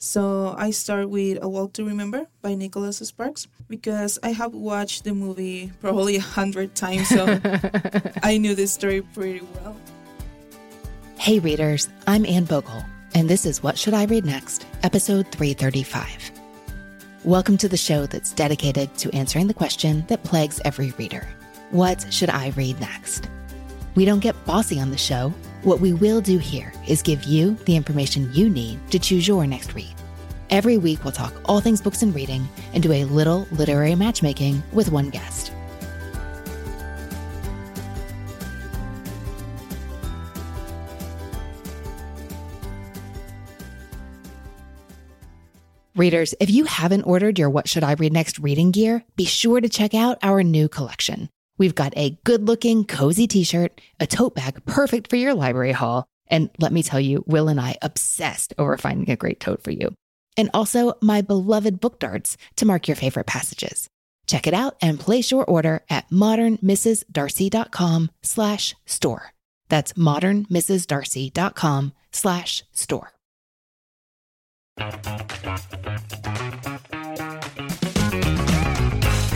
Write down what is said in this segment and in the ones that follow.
So I start with A Walk to Remember by Nicholas Sparks because I have watched the movie probably a hundred times, so I knew this story pretty well. Hey readers, I'm Anne Bogel, and this is What Should I Read Next, episode 335. Welcome to the show that's dedicated to answering the question that plagues every reader What should I read next? We don't get bossy on the show. What we will do here is give you the information you need to choose your next read. Every week, we'll talk all things books and reading and do a little literary matchmaking with one guest. Readers, if you haven't ordered your What Should I Read Next reading gear, be sure to check out our new collection. We've got a good looking, cozy t shirt, a tote bag perfect for your library haul. And let me tell you, Will and I obsessed over finding a great tote for you. And also my beloved book darts to mark your favorite passages. Check it out and place your order at modernmrsdarcy.com slash store. That's modernmrsdarcy.com slash store.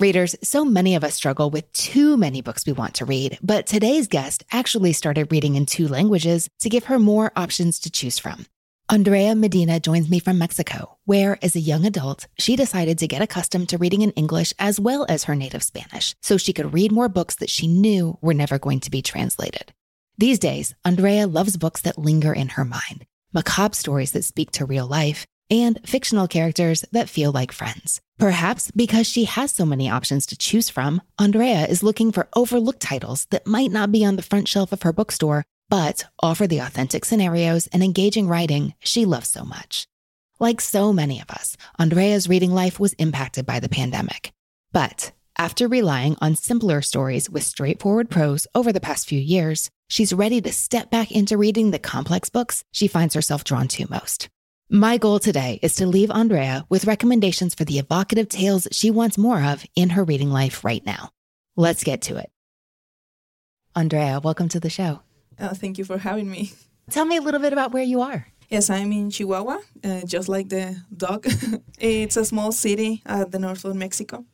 Readers, so many of us struggle with too many books we want to read, but today's guest actually started reading in two languages to give her more options to choose from. Andrea Medina joins me from Mexico, where, as a young adult, she decided to get accustomed to reading in English as well as her native Spanish so she could read more books that she knew were never going to be translated. These days, Andrea loves books that linger in her mind, macabre stories that speak to real life, and fictional characters that feel like friends. Perhaps because she has so many options to choose from, Andrea is looking for overlooked titles that might not be on the front shelf of her bookstore, but offer the authentic scenarios and engaging writing she loves so much. Like so many of us, Andrea's reading life was impacted by the pandemic. But after relying on simpler stories with straightforward prose over the past few years, she's ready to step back into reading the complex books she finds herself drawn to most. My goal today is to leave Andrea with recommendations for the evocative tales she wants more of in her reading life right now. Let's get to it. Andrea, welcome to the show. Uh, thank you for having me. Tell me a little bit about where you are. Yes, I'm in Chihuahua, uh, just like the dog. it's a small city at the north of Mexico.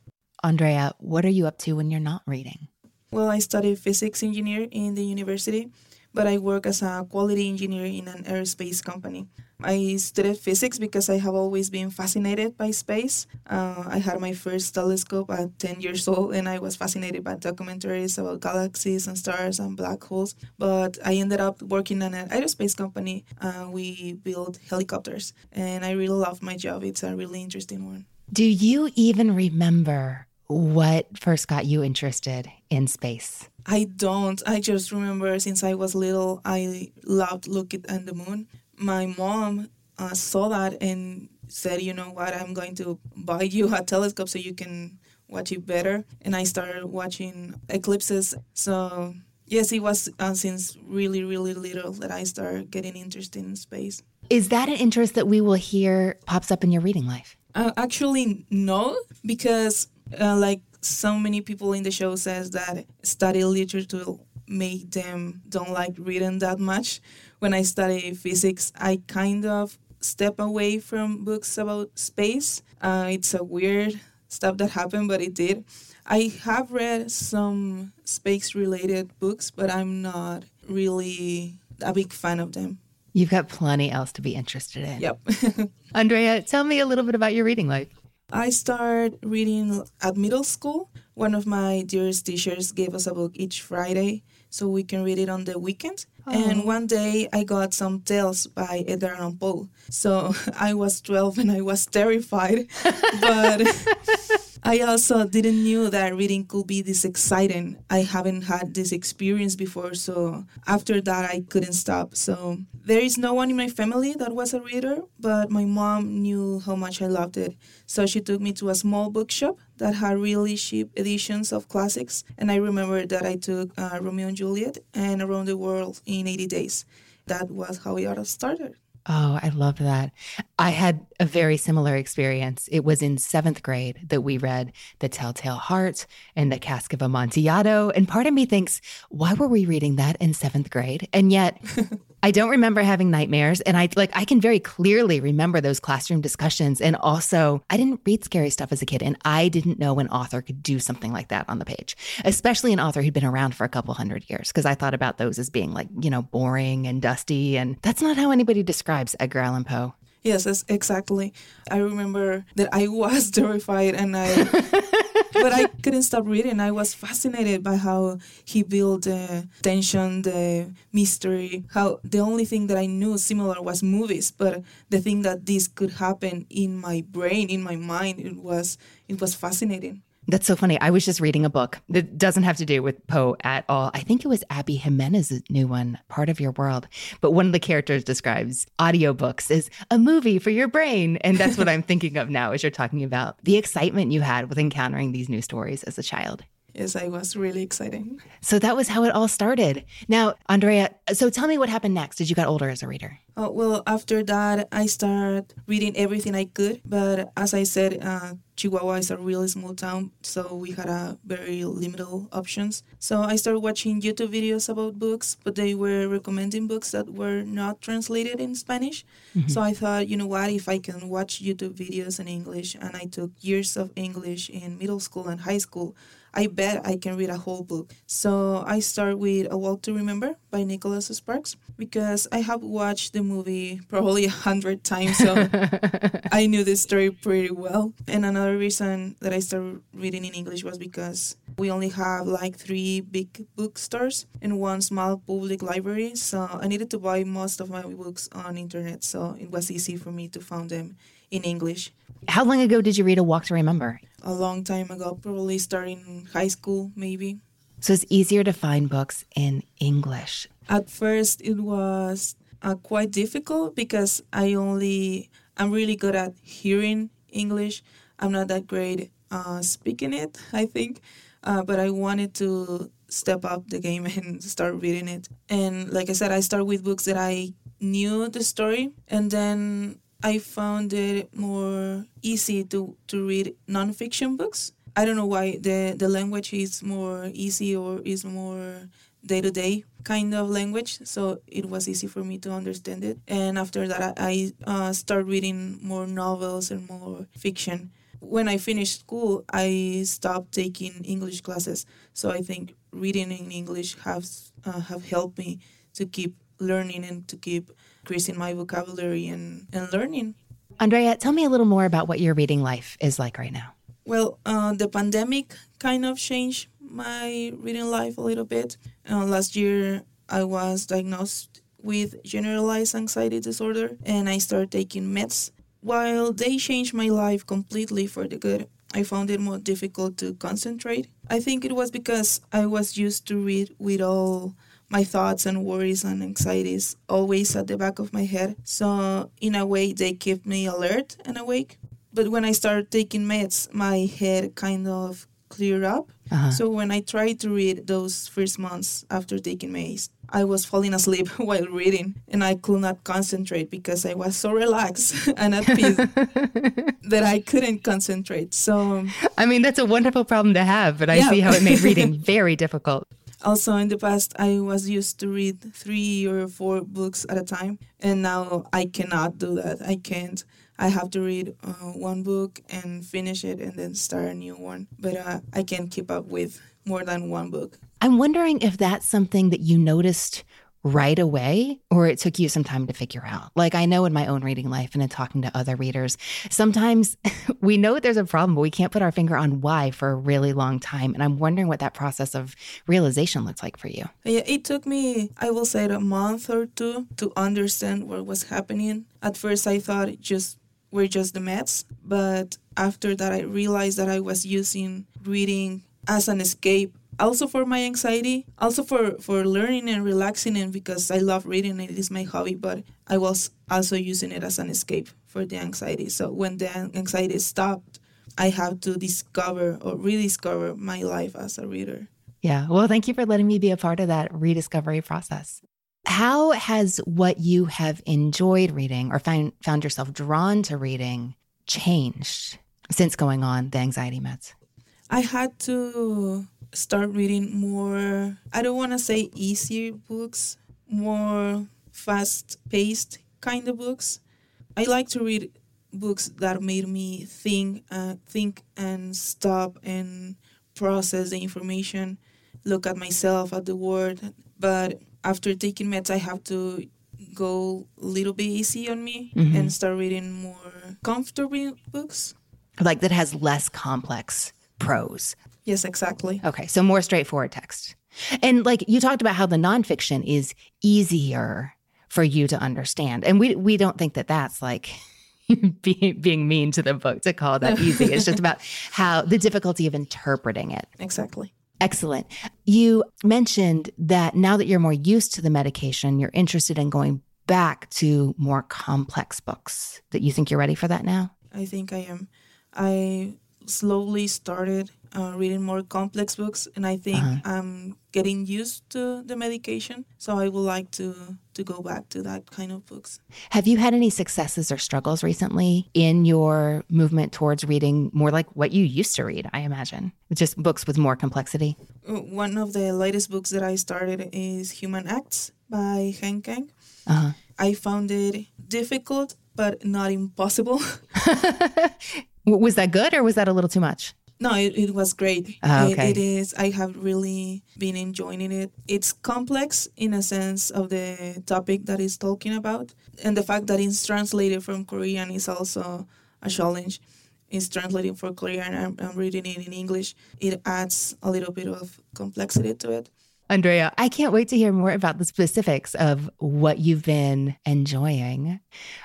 Andrea, what are you up to when you're not reading? Well, I studied physics engineer in the university, but I work as a quality engineer in an aerospace company. I studied physics because I have always been fascinated by space. Uh, I had my first telescope at 10 years old and I was fascinated by documentaries about galaxies and stars and black holes. But I ended up working in an aerospace company. Uh, we build helicopters and I really love my job. It's a really interesting one. Do you even remember what first got you interested in space? I don't. I just remember since I was little, I loved looking at the moon my mom uh, saw that and said, you know what, I'm going to buy you a telescope so you can watch it better. And I started watching eclipses. So, yes, it was uh, since really, really little that I started getting interested in space. Is that an interest that we will hear pops up in your reading life? Uh, actually, no, because uh, like so many people in the show says that study literature make them don't like reading that much. When I study physics, I kind of step away from books about space. Uh, it's a weird stuff that happened, but it did. I have read some space related books, but I'm not really a big fan of them. You've got plenty else to be interested in. Yep. Andrea, tell me a little bit about your reading life. I started reading at middle school. One of my dearest teachers gave us a book each Friday so we can read it on the weekend. Oh. And one day I got some tales by Edgar Allan Poe. So I was 12 and I was terrified. but I also didn't knew that reading could be this exciting. I haven't had this experience before, so after that I couldn't stop. So there is no one in my family that was a reader, but my mom knew how much I loved it. So she took me to a small bookshop that had really cheap editions of classics, and I remember that I took uh, Romeo and Juliet and Around the World in 80 days. That was how it all started. Oh, I love that. I had a very similar experience. It was in seventh grade that we read The Telltale Heart and The Cask of Amontillado. And part of me thinks, why were we reading that in seventh grade? And yet, I don't remember having nightmares. And I like, I can very clearly remember those classroom discussions. And also, I didn't read scary stuff as a kid. And I didn't know an author could do something like that on the page, especially an author who'd been around for a couple hundred years. Cause I thought about those as being like, you know, boring and dusty. And that's not how anybody describes Edgar Allan Poe. Yes, exactly. I remember that I was terrified and I but I couldn't stop reading. I was fascinated by how he built the tension, the mystery. How the only thing that I knew similar was movies, but the thing that this could happen in my brain, in my mind, it was it was fascinating. That's so funny. I was just reading a book that doesn't have to do with Poe at all. I think it was Abby Jimenez's new one, Part of Your World. But one of the characters describes audiobooks as a movie for your brain. And that's what I'm thinking of now as you're talking about the excitement you had with encountering these new stories as a child. Yes, I was really excited. So that was how it all started. Now, Andrea, so tell me what happened next as you got older as a reader. Oh, well, after that, I started reading everything I could. But as I said, uh, Chihuahua is a really small town, so we had a very limited options. So I started watching YouTube videos about books, but they were recommending books that were not translated in Spanish. Mm-hmm. So I thought, you know what, if I can watch YouTube videos in English, and I took years of English in middle school and high school, I bet I can read a whole book. So I start with A Walk to Remember by Nicholas Sparks because I have watched the movie probably a hundred times, so I knew the story pretty well. And another reason that I started reading in English was because we only have like three big bookstores and one small public library, so I needed to buy most of my books on internet, so it was easy for me to find them in English. How long ago did you read A Walk to Remember? A long time ago, probably starting high school, maybe. So it's easier to find books in English. At first, it was uh, quite difficult because I only, I'm really good at hearing English. I'm not that great uh, speaking it, I think. Uh, but I wanted to step up the game and start reading it. And like I said, I start with books that I knew the story, and then I found it more easy to, to read nonfiction books. I don't know why the, the language is more easy or is more day to day kind of language. So it was easy for me to understand it. And after that, I uh, started reading more novels and more fiction. When I finished school, I stopped taking English classes. So I think reading in English has uh, have helped me to keep learning and to keep increasing my vocabulary and, and learning. Andrea, tell me a little more about what your reading life is like right now. Well, uh, the pandemic kind of changed my reading life a little bit. Uh, last year, I was diagnosed with generalized anxiety disorder and I started taking meds. While they changed my life completely for the good, I found it more difficult to concentrate. I think it was because I was used to read with all my thoughts and worries and anxieties always at the back of my head. So, in a way, they keep me alert and awake. But when I started taking meds, my head kind of clear up. Uh-huh. So when I tried to read those first months after taking meds, I was falling asleep while reading and I could not concentrate because I was so relaxed and at peace that I couldn't concentrate. So I mean, that's a wonderful problem to have, but I Yeah. see how it made reading very difficult. Also, in the past, I was used to read three or four books at a time, and now I cannot do that. I can't. I have to read uh, one book and finish it, and then start a new one. But uh, I can't keep up with more than one book. I'm wondering if that's something that you noticed right away or it took you some time to figure out. Like I know in my own reading life and in talking to other readers, sometimes we know there's a problem, but we can't put our finger on why for a really long time. And I'm wondering what that process of realization looks like for you. Yeah, it took me, I will say, a month or two to understand what was happening. At first, I thought it just were just the meds, but after that, I realized that I was using reading as an escape. Also for my anxiety, also for, for learning and relaxing, and because I love reading, it is my hobby. But I was also using it as an escape for the anxiety. So when the anxiety stopped, I have to discover or rediscover my life as a reader. Yeah. Well, thank you for letting me be a part of that rediscovery process. How has what you have enjoyed reading or found, found yourself drawn to reading changed since going on the anxiety meds? I had to start reading more, I don't want to say easier books, more fast paced kind of books. I like to read books that made me think, uh, think and stop and process the information, look at myself, at the world. But after taking meds, I have to go a little bit easy on me and start reading more comfortable books. Like that has less complex prose. Yes, exactly. Okay. So more straightforward text. And like you talked about how the nonfiction is easier for you to understand. And we, we don't think that that's like being, being mean to the book to call that easy. It's just about how the difficulty of interpreting it. Exactly. Excellent. You mentioned that now that you're more used to the medication, you're interested in going back to more complex books. That you think you're ready for that now? I think I am. I slowly started uh, reading more complex books, and I think I'm getting used to the medication. So I would like to to go back to that kind of books. Have you had any successes or struggles recently in your movement towards reading more like what you used to read? I imagine just books with more complexity. One of the latest books that I started is Human Acts by Han Kang. Uh-huh. I found it difficult, but not impossible. Was that good or was that a little too much? No, it, it was great. Ah, It- okay. it is. I have really been enjoying it. It's complex in a sense of the topic that it's talking about, and the fact that it's translated from Korean is also a challenge. It's translating for Korean. I'm, I'm reading it in English. It adds a little bit of complexity to it. Andrea, I can't wait to hear more about the specifics of what you've been enjoying.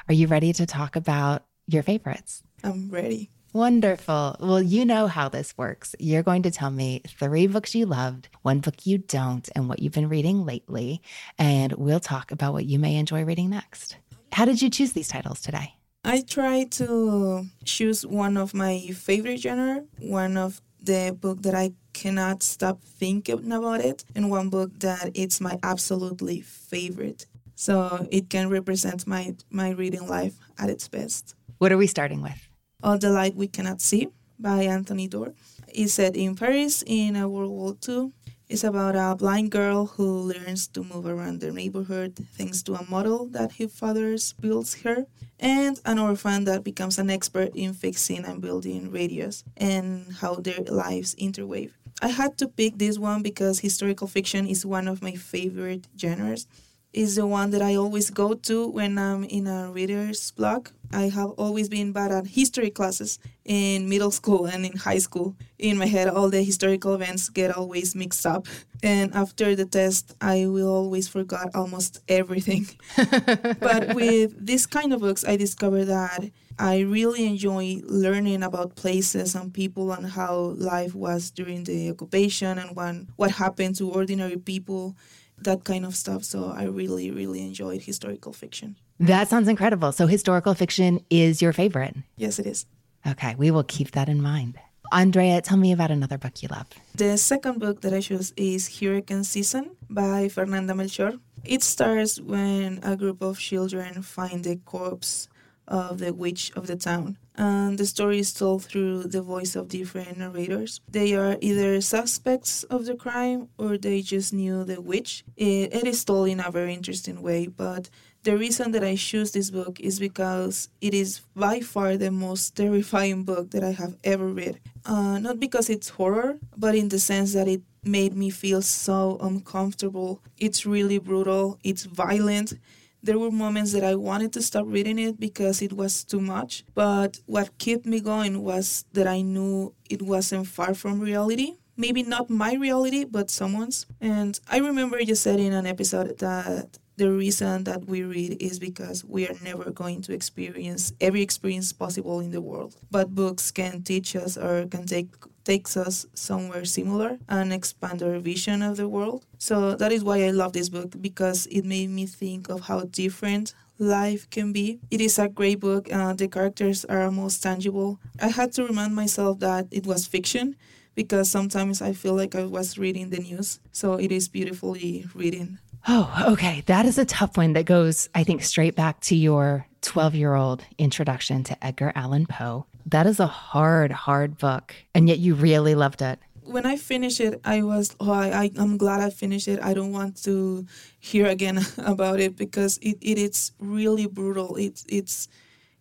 Are you ready to talk about your favorites? I'm ready. Wonderful. Well, you know how this works. You're going to tell me three books you loved, one book you don't, and what you've been reading lately. And we'll talk about what you may enjoy reading next. How did you choose these titles today? I try to choose one of my favorite genre, one of the book that I cannot stop thinking about it, and one book that it's my absolutely favorite. So it can represent my my reading life at its best. What are we starting with? All the Light We Cannot See by Anthony Doerr. It's set in Paris in World War II. It's about a blind girl who learns to move around the neighborhood thanks to a model that her father builds her, and an orphan that becomes an expert in fixing and building radios and how their lives interweave. I had to pick this one because historical fiction is one of my favorite genres It's the one that I always go to when I'm in a reader's block. I have always been bad at history classes in middle school and in high school. In my head, all the historical events get always mixed up. And after the test, I will always forget almost everything. but with this kind of books, I discovered that I really enjoy learning about places and people and how life was during the occupation and when, what happened to ordinary people that kind of stuff. So I really, really enjoyed historical fiction. That sounds incredible. So, historical fiction is your favorite. Yes, it is. Okay, we will keep that in mind. Andrea, tell me about another book you love. The second book that I chose is Hurricane Season by Fernanda Melchor. It starts when a group of children find the corpse of the witch of the town. And the story is told through the voice of different narrators. They are either suspects of the crime or they just knew the witch. it, it is told in a very interesting way, but the reason that I choose this book is because it is by far the most terrifying book that I have ever read. Uh, not because it's horror, but in the sense that it made me feel so uncomfortable. It's really brutal, it's violent. There were moments that I wanted to stop reading it because it was too much, but what kept me going was that I knew it wasn't far from reality maybe not my reality, but someone's. And I remember you said in an episode that the reason that we read is because we are never going to experience every experience possible in the world. But books can teach us or can take takes us somewhere similar and expand our vision of the world. So that is why I love this book because it made me think of how different life can be. It is a great book. Uh, the characters are most tangible. I had to remind myself that it was fiction because sometimes I feel like I was reading the news. So it is beautifully written. Oh, okay. That is a tough one that goes, I think, straight back to your 12 year old introduction to Edgar Allan Poe. That is a hard, hard book. And yet you really loved it. When I finished it, I was, oh, I, I'm glad I finished it. I don't want to hear again about it because it, it is really brutal. It's, it's,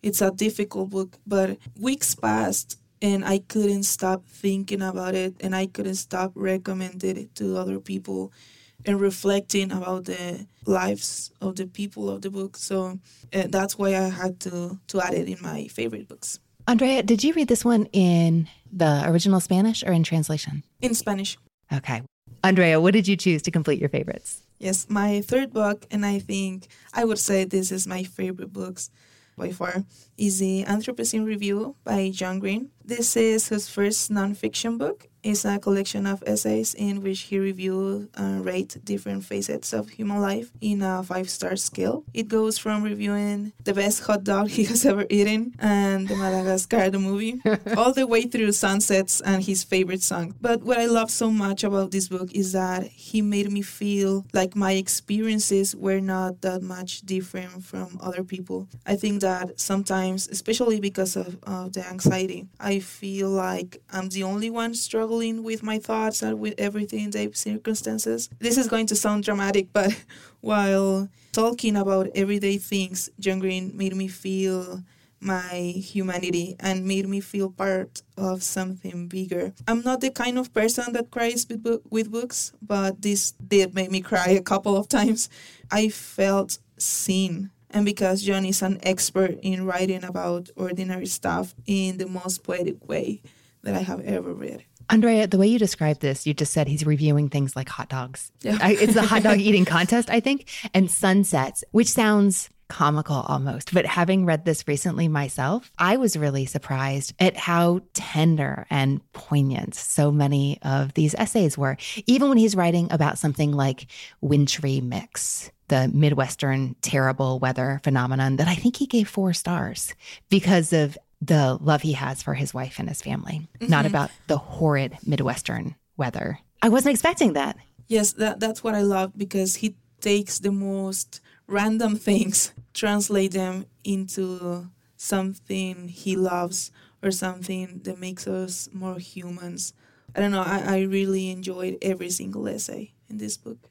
it's a difficult book, but weeks passed and I couldn't stop thinking about it and I couldn't stop recommending it to other people and reflecting about the lives of the people of the book. So uh, that's why I had to to add it in my favorite books. Andrea, did you read this one in the original Spanish or in translation? In Spanish. Okay. Andrea, what did you choose to complete your favorites? Yes, my third book, and I think I would say this is my favorite books by far, is the Anthropocene Review by John Green. This is his first nonfiction book, It's a collection of essays in which he reviews and rates different facets of human life in a five star scale. It goes from reviewing the best hot dog he has ever eaten and the Madagascar the movie, all the way through sunsets and his favorite song. But what I love so much about this book is that he made me feel like my experiences were not that much different from other people. I think that sometimes, especially because of, of the anxiety, I feel like I'm the only one struggling with my thoughts and with everything, in the circumstances. This is going to sound dramatic, but while talking about everyday things, John Green made me feel my humanity and made me feel part of something bigger. I'm not the kind of person that cries with, with books, but this did make me cry a couple of times. I felt seen. And because John is an expert in writing about ordinary stuff in the most poetic way that I have ever read. Andrea, the way you described this, you just said he's reviewing things like hot dogs. Yeah. I, it's the hot dog eating contest, I think, and sunsets, which sounds comical almost. But having read this recently myself, I was really surprised at how tender and poignant so many of these essays were. Even when he's writing about something like wintry mix, the Midwestern terrible weather phenomenon that I think he gave four stars because of the love he has for his wife and his family, mm-hmm. not about the horrid Midwestern weather. I wasn't expecting that. Yes, that, that's what I love because he takes the most random things, translate them into something he loves or something that makes us more humans. I don't know, I, I really enjoyed every single essay in this book.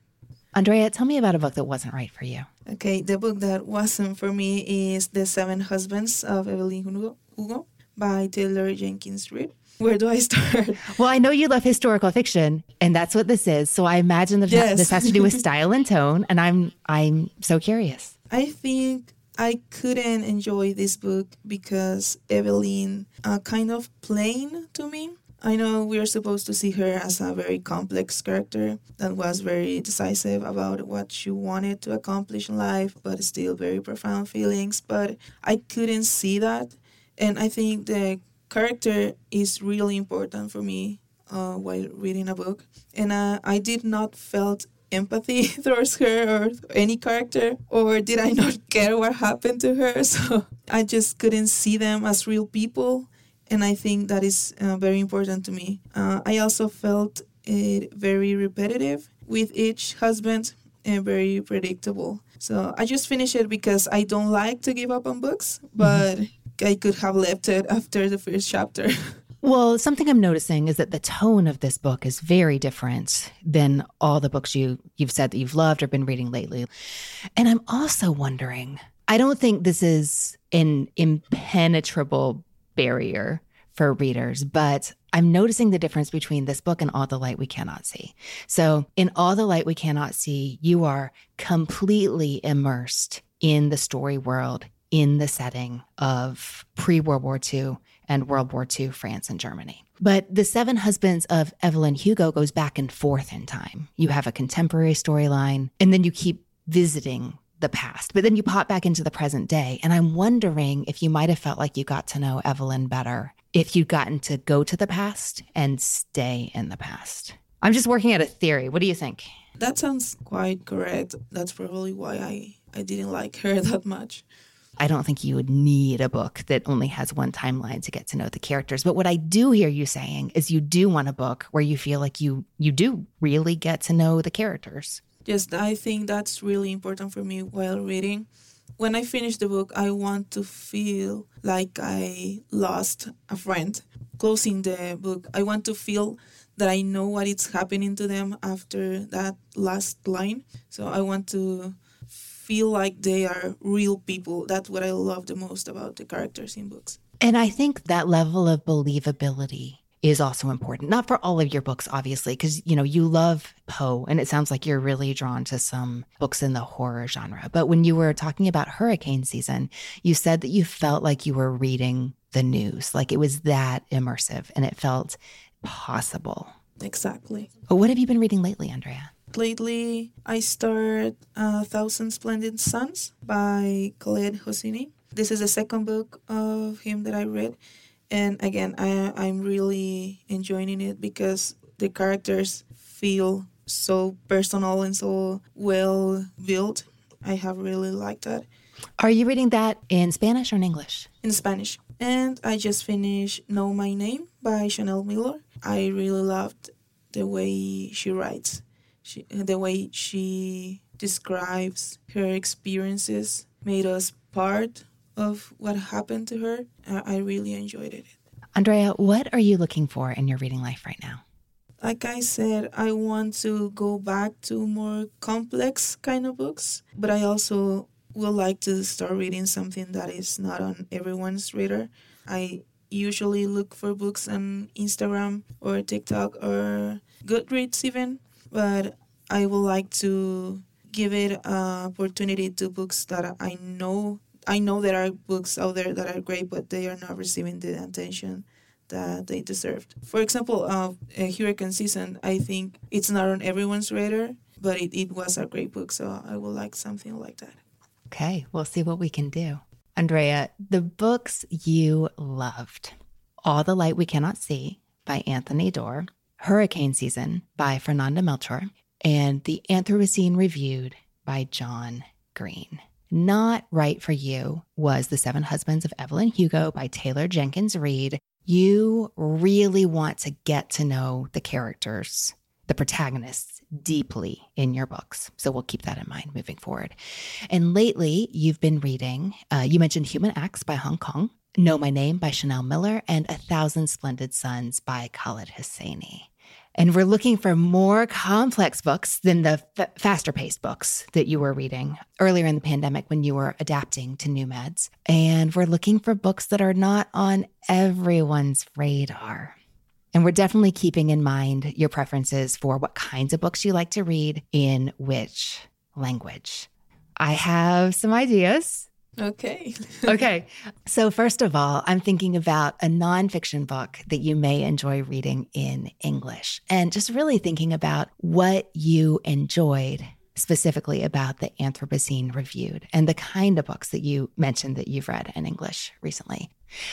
Andrea, tell me about a book that wasn't right for you. Okay, the book that wasn't for me is The Seven Husbands of Evelyn Hugo. Hugo by Taylor Jenkins Reid. Where do I start? Well, I know you love historical fiction, and that's what this is. So I imagine that yes. this has to do with style and tone, and I'm I'm so curious. I think I couldn't enjoy this book because Evelyn uh, kind of plain to me. I know we are supposed to see her as a very complex character that was very decisive about what she wanted to accomplish in life, but still very profound feelings. But I couldn't see that and I think the character is really important for me uh, while reading a book. And uh, I did not felt empathy towards her or any character, or did I not care what happened to her? So I just couldn't see them as real people. and I think that is uh, very important to me. Uh, I also felt it very repetitive with each husband and very predictable. So I just finished it because I don't like to give up on books, but mm-hmm. I could have left it after the first chapter. Well, something I'm noticing is that the tone of this book is very different than all the books you you've said that you've loved or been reading lately. And I'm also wondering, I don't think this is an impenetrable barrier for readers, but I'm noticing the difference between this book and All the Light We Cannot See. So, in All the Light We Cannot See, you are completely immersed in the story world in the setting of pre World War II and World War II France and Germany. But The Seven Husbands of Evelyn Hugo goes back and forth in time. You have a contemporary storyline, and then you keep visiting the past, but then you pop back into the present day. And I'm wondering if you might have felt like you got to know Evelyn better if you'd gotten to go to the past and stay in the past. I'm just working out a theory. What do you think? That sounds quite correct. That's probably why I, I didn't like her that much. I don't think you would need a book that only has one timeline to get to know the characters. But what I do hear you saying is you do want a book where you feel like you you do really get to know the characters. Yes, I think that's really important for me while reading. When I finish the book, I want to feel like I lost a friend. Closing the book, I want to feel that I know what is happening to them after that last line. So I want to feel like they are real people. That's what I love the most about the characters in books. And I think that level of believability is also important. Not for all of your books, obviously, because you know you love Poe, and it sounds like you're really drawn to some books in the horror genre. But when you were talking about hurricane season, you said that you felt like you were reading the news, like it was that immersive, and it felt possible. Exactly. But what have you been reading lately, Andrea? Lately I started uh, Thousand Splendid Suns by Khaled Hosseini. This is the second book of him that I read. And again, I, I'm really enjoying it because the characters feel so personal and so well built. I have really liked that. Are you reading that in Spanish or in English? In Spanish. And I just finished Know My Name by Chanel Miller. I really loved the way she writes she, the way she describes her experiences made us part of what happened to her. I, I really enjoyed it. Andrea, what are you looking for in your reading life right now? Like I said, I want to go back to more complex kind of books, but I also would like to start reading something that is not on everyone's radar. I usually look for books on Instagram or TikTok or Goodreads even but I would like to give it an opportunity to books that I know I know there are books out there that are great, but they are not receiving the attention that they deserved. For example, uh, Hurricane Season, I think it's not on everyone's radar, but it, it was a great book, so I would like something like that. Okay, we'll see what we can do. Andrea, the books you loved All the Light We Cannot See by Anthony Doerr, Hurricane Season by Fernanda Melchor, and The Anthropocene Reviewed by John Green. Not Right for You was The Seven Husbands of Evelyn Hugo by Taylor Jenkins Reid. You really want to get to know the characters, the protagonists, deeply in your books. So we'll keep that in mind moving forward. And lately, you've been reading, uh, you mentioned Human Acts by Han Kang, Know My Name by Chanel Miller, and A Thousand Splendid Suns by Khaled Hosseini. And we're looking for more complex books than the f- faster paced books that you were reading earlier in the pandemic when you were adapting to new meds. And we're looking for books that are not on everyone's radar. And we're definitely keeping in mind your preferences for what kinds of books you like to read in which language. I have some ideas Okay. okay. So, first of all, I'm thinking about a nonfiction book that you may enjoy reading in English and just really thinking about what you enjoyed specifically about the Anthropocene Reviewed and the kind of books that you mentioned that you've read in English recently.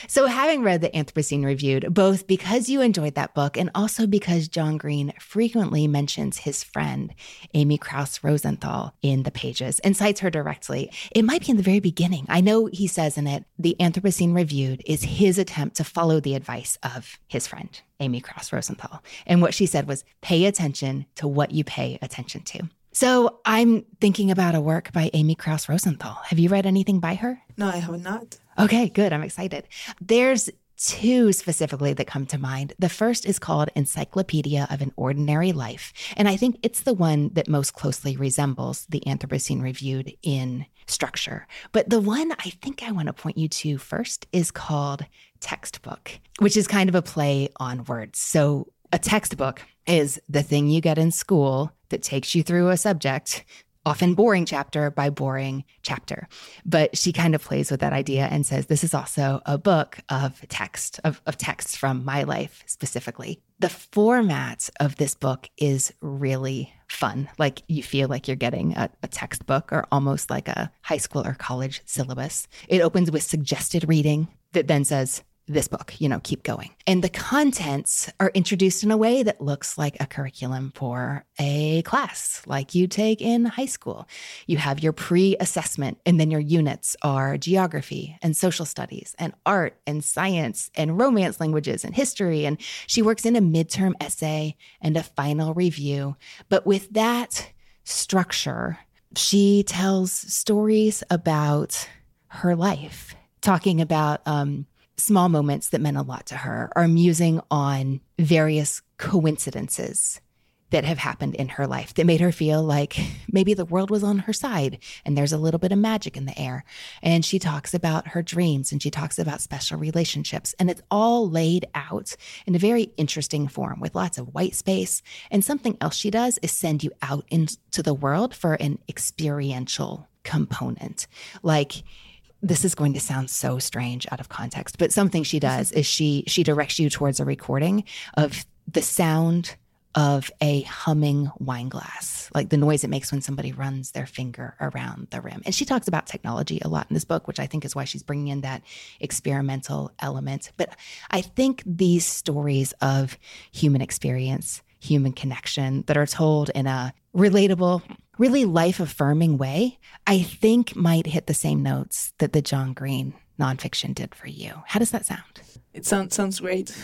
So, having read the Anthropocene Reviewed, both because you enjoyed that book and also because John Green frequently mentions his friend, Amy Krouse Rosenthal, in the pages and cites her directly, it might be in the very beginning. I know he says in it, the Anthropocene Reviewed is his attempt to follow the advice of his friend, Amy Krouse Rosenthal. And what she said was pay attention to what you pay attention to. So I'm thinking about a work by Amy Krouse Rosenthal. Have you read anything by her? No, I have not. Okay, good. I'm excited. There's two specifically that come to mind. The first is called Encyclopedia of an Ordinary Life. And I think it's the one that most closely resembles the Anthropocene Reviewed in structure. But the one I think I want to point you to first is called Textbook, which is kind of a play on words. So a textbook is the thing you get in school that takes you through a subject often boring chapter by boring chapter. But she kind of plays with that idea and says this is also a book of text, of, of texts from my life specifically. The format of this book is really fun. Like you feel like you're getting a, a, textbook or almost like a high school or college syllabus. It opens with suggested reading that then says, this book, you know, keep going. And the contents are introduced in a way that looks like a curriculum for a class like you take in high school. You have your pre assessment, and then your units are geography and social studies and art and science and romance languages and history. And she works in a midterm essay and a final review. But with that structure, she tells stories about her life, talking about, um, small moments that meant a lot to her are musing on various coincidences that have happened in her life that made her feel like maybe the world was on her side and there's a little bit of magic in the air. And she talks about her dreams and she talks about special relationships. And it's all laid out in a very interesting form with lots of white space. And something else she does is send you out into the world for an experiential component. Like this is going to sound so strange out of context, but something she mm-hmm. does is she she directs you towards a recording of the sound of a humming wine glass, like the noise it makes when somebody runs their finger around the rim. And she talks about technology a lot in this book, which I think is why she's bringing in that experimental element. But I think these stories of human experience, human connection that are told in a relatable, really life affirming way, I think might hit the same notes that the John Green nonfiction did for you. How does that sound? It sounds sounds great.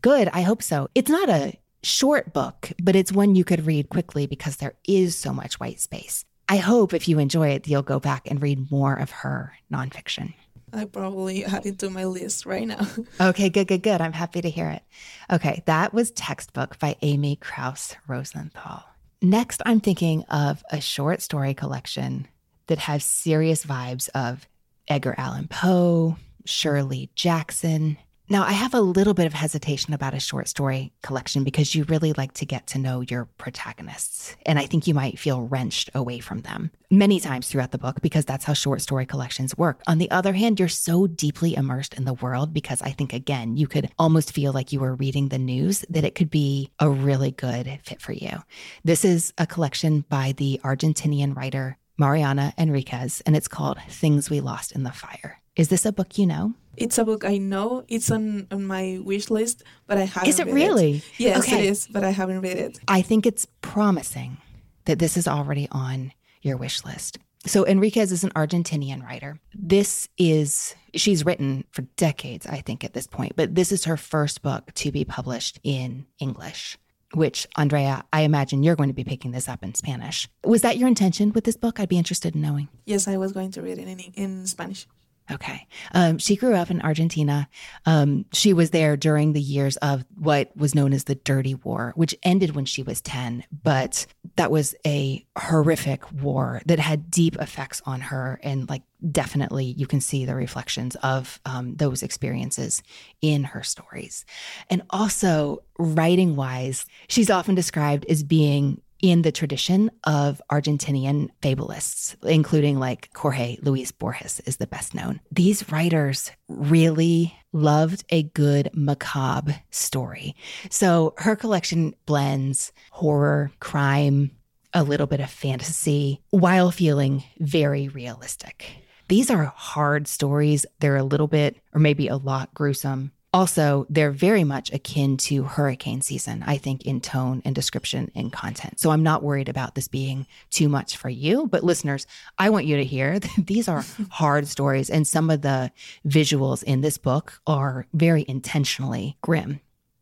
Good. I hope so. It's not a short book, but it's one you could read quickly because there is so much white space. I hope if you enjoy it, you'll go back and read more of her nonfiction. I probably add it to my list right now. okay, good, good, good. I'm happy to hear it. Okay, that was Textbook by Amy Krouse Rosenthal. Next, I'm thinking of a short story collection that has serious vibes of Edgar Allan Poe, Shirley Jackson, now, I have a little bit of hesitation about a short story collection because you really like to get to know your protagonists. And I think you might feel wrenched away from them many times throughout the book because that's how short story collections work. On the other hand, you're so deeply immersed in the world because I think, again, you could almost feel like you were reading the news that it could be a really good fit for you. This is a collection by the Argentinian writer Mariana Enriquez, and it's called Things We Lost in the Fire. Is this a book you know? It's a book I know. It's on, on my wish list, but I haven't. Is it really? It. Yes, okay. it is, but I haven't read it. I think it's promising that this is already on your wish list. So Enriquez is an Argentinian writer. This is she's written for decades, I think, at this point, but this is her first book to be published in English. Which, Andrea, I imagine you're going to be picking this up in Spanish. Was that your intention with this book? I'd be interested in knowing. Yes, I was going to read it in, in Spanish. Okay. Um, she grew up in Argentina. Um, she was there during the years of what was known as the Dirty War, which ended when she was 10. But that was a horrific war that had deep effects on her. And, like, definitely you can see the reflections of um, those experiences in her stories. And also, writing wise, she's often described as being in the tradition of Argentinian fabulists, including like Jorge Luis Borges is the best known. These writers really loved a good macabre story. So her collection blends horror, crime, a little bit of fantasy while feeling very realistic. These are hard stories. They're a little bit, or maybe a lot gruesome. Also, they're very much akin to hurricane season, I think, in tone and description and content. So I'm not worried about this being too much for you. But listeners, I want you to hear that these are hard stories, and some of the visuals in this book are very intentionally grim.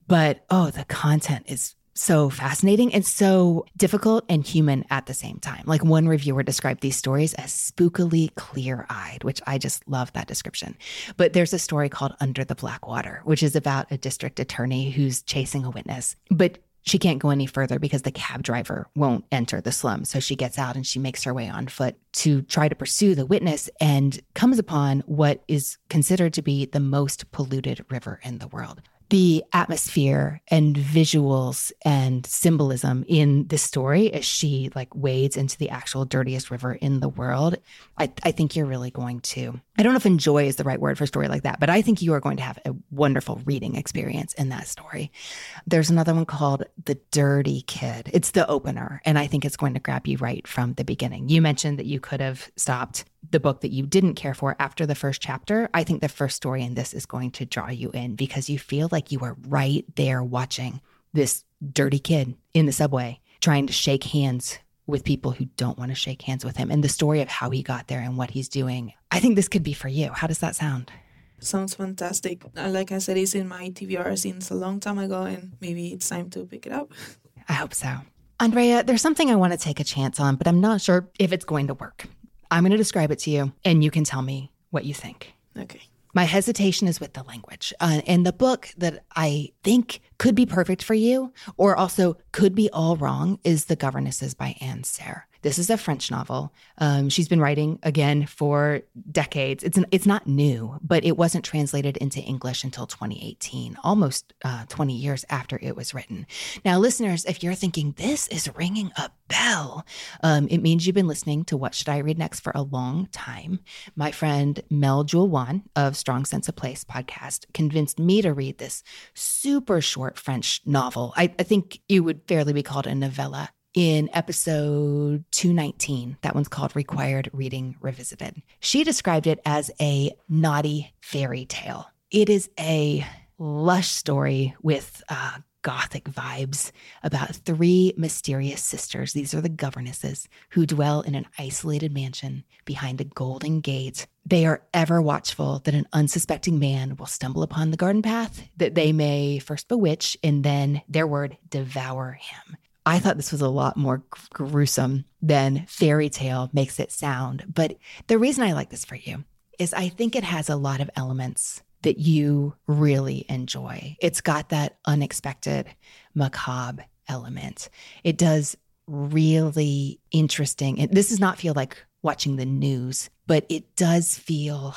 But oh, the content is so fascinating and so difficult and human at the same time. Like one reviewer described these stories as spookily clear eyed, which I just love that description. But there's a story called Under the Black Water, which is about a district attorney who's chasing a witness. But she can't go any further because the cab driver won't enter the slum. So she gets out and she makes her way on foot to try to pursue the witness and comes upon what is considered to be the most polluted river in the world the atmosphere and visuals and symbolism in this story as she like wades into the actual dirtiest river in the world I, I think you're really going to i don't know if enjoy is the right word for a story like that but i think you are going to have a wonderful reading experience in that story. There's another one called the dirty kid. It's the opener and i think it's going to grab you right from the beginning. You mentioned that you could have stopped the book that you didn't care for after the first chapter, I think the first story in this is going to draw you in because you feel like you are right there watching this dirty kid in the subway trying to shake hands with people who don't want to shake hands with him and the story of how he got there and what he's doing. I think this could be for you. How does that sound? Sounds fantastic. Uh, like I said, it's in my TBR since a long time ago, and maybe it's time to pick it up. I hope so. Andrea, there's something I want to take a chance on, but I'm not sure if it's going to work. I'm going to describe it to you, and you can tell me what you think. Okay. My hesitation is with the language. Uh, and the book that I think could be perfect for you, or also could be all wrong, is The Governesses by Anne Serre. This is a French novel. Um, she's been writing again for decades. It's an, it's not new, but it wasn't translated into English until 2018, almost uh, 20 years after it was written. Now, listeners, if you're thinking this is ringing a bell, um, it means you've been listening to What Should I Read Next for a long time. My friend Mel Joulwan of Strong Sense of Place podcast convinced me to read this super short French novel. I, I think it would fairly be called a novella in episode 219. That one's called Required Reading Revisited. She described it as a naughty fairy tale. It is a lush story with uh, gothic vibes about three mysterious sisters. These are the governesses who dwell in an isolated mansion behind a golden gate. They are ever watchful that an unsuspecting man will stumble upon the garden path that they may first bewitch and then, their word, devour him. I thought this was a lot more gruesome than fairy tale makes it sound. But the reason I like this for you is I think it has a lot of elements that you really enjoy. It's got that unexpected macabre element. It does really interesting. And this does not feel like watching the news, but it does feel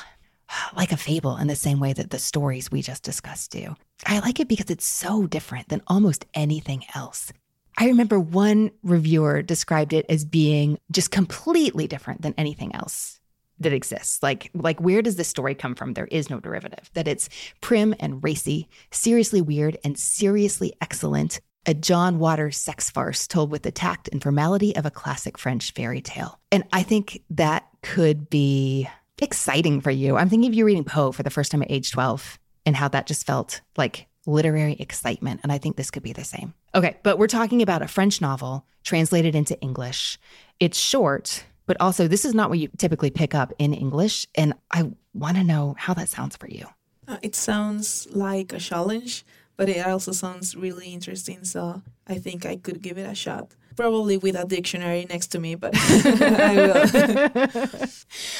like a fable in the same way that the stories we just discussed do. I like it because it's so different than almost anything else. I remember one reviewer described it as being just completely different than anything else that exists. Like, like where does this story come from? There is no derivative. That it's prim and racy, seriously weird and seriously excellent. A John Waters sex farce told with the tact and formality of a classic French fairy tale. And I think that could be exciting for you. I'm thinking of you reading Poe for the first time at age 12 and how that just felt like literary excitement. And I think this could be the same. Okay, but we're talking about a French novel translated into English. It's short, but also this is not what you typically pick up in English. And I want to know how that sounds for you. Uh, it sounds like a challenge, but it also sounds really interesting. So I think I could give it a shot. Probably with a dictionary next to me, but I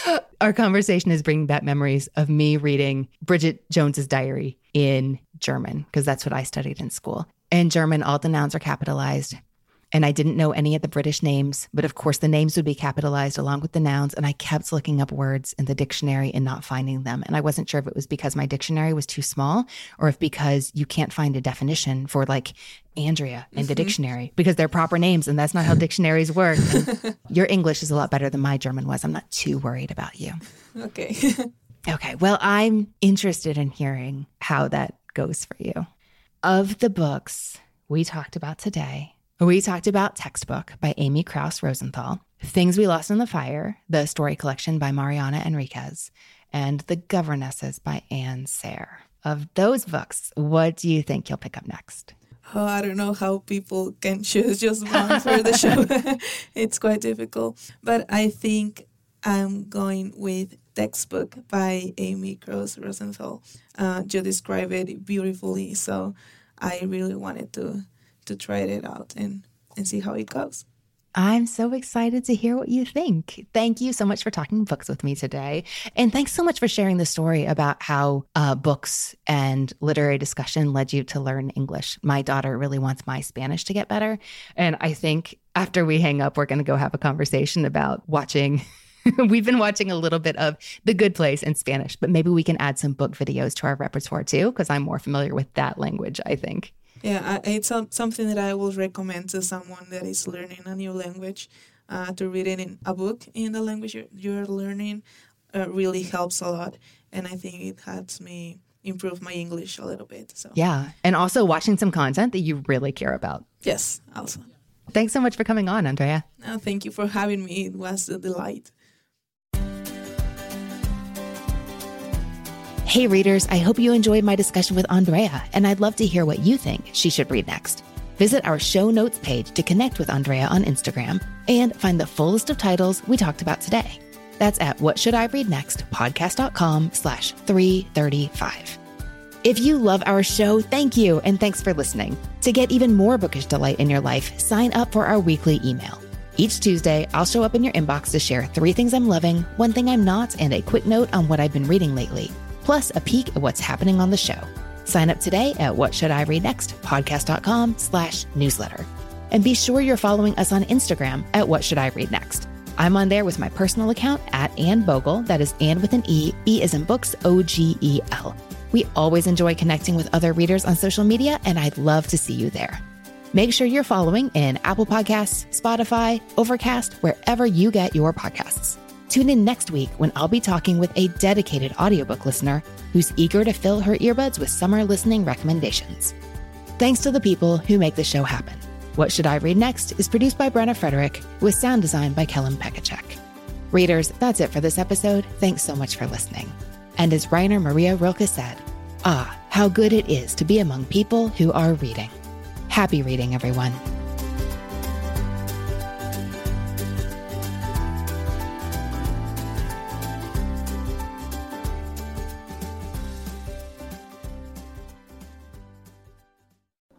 will. Our conversation is bringing back memories of me reading Bridget Jones's diary in German, because that's what I studied in school. In German, all the nouns are capitalized. And I didn't know any of the British names, but of course the names would be capitalized along with the nouns. And I kept looking up words in the dictionary and not finding them. And I wasn't sure if it was because my dictionary was too small or if because you can't find a definition for like Andrea in the mm-hmm. dictionary because they're proper names and that's not how dictionaries work. your English is a lot better than my German was. I'm not too worried about you. Okay. okay. Well, I'm interested in hearing how that goes for you. Of the books we talked about today, We talked about Textbook by Amy Krouse Rosenthal, Things We Lost in the Fire, the story collection by Mariana Enriquez, and The Governesses by Anne Serre. Of those books, what do you think you'll pick up next? Oh, I don't know how people can choose just one for the show. it's quite difficult. But I think I'm going with Textbook by Amy Krouse Rosenthal. Uh, you describe it beautifully, so I really wanted to to try it out and, and see how it goes. I'm so excited to hear what you think. Thank you so much for talking books with me today. And thanks so much for sharing the story about how uh, books and literary discussion led you to learn English. My daughter really wants my Spanish to get better. And I think after we hang up, we're going to go have a conversation about watching. We've been watching a little bit of The Good Place in Spanish, but maybe we can add some book videos to our repertoire too, because I'm more familiar with that language, I think. Yeah, it's something that I will recommend to someone that is learning a new language. Uh, to read it in a book in the language you're, you're learning uh, really helps a lot, and I think it helps me improve my English a little bit. So yeah, and also watching some content that you really care about. Yes, also. Thanks so much for coming on, Andrea. No, thank you for having me. It was a delight. Hey, readers, I hope you enjoyed my discussion with Andrea, and I'd love to hear what you think she should read next. Visit our show notes page to connect with Andrea on Instagram and find the full list of titles we talked about today. That's at what should I read next podcast.com slash 335. If you love our show, thank you and thanks for listening. To get even more bookish delight in your life, sign up for our weekly email. Each Tuesday, I'll show up in your inbox to share three things I'm loving, one thing I'm not, and a quick note on what I've been reading lately plus a peek at what's happening on the show. Sign up today at what should I read next podcast.com slash newsletter. And be sure you're following us on Instagram at what should I read next. I'm on there with my personal account at Anne Bogel. That is Anne with an E. E is in books, O G E L. We always enjoy connecting with other readers on social media, and I'd love to see you there. Make sure you're following in Apple Podcasts, Spotify, Overcast, wherever you get your podcasts. Tune in next week when I'll be talking with a dedicated audiobook listener who's eager to fill her earbuds with summer listening recommendations. Thanks to the people who make the show happen. What Should I Read Next is produced by Brenna Frederick with sound design by Kellen Pekacek. Readers, that's it for this episode. Thanks so much for listening. And as Rainer Maria Rilke said, ah, how good it is to be among people who are reading. Happy reading, everyone.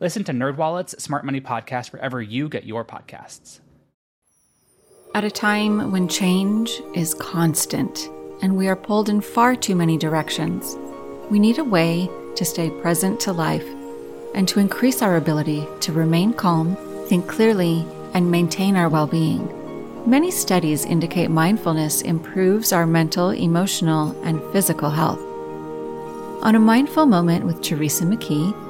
Listen to NerdWallet's Smart Money Podcast wherever you get your podcasts. At a time when change is constant and we are pulled in far too many directions, we need a way to stay present to life and to increase our ability to remain calm, think clearly, and maintain our well being. Many studies indicate mindfulness improves our mental, emotional, and physical health. On a mindful moment with Teresa McKee,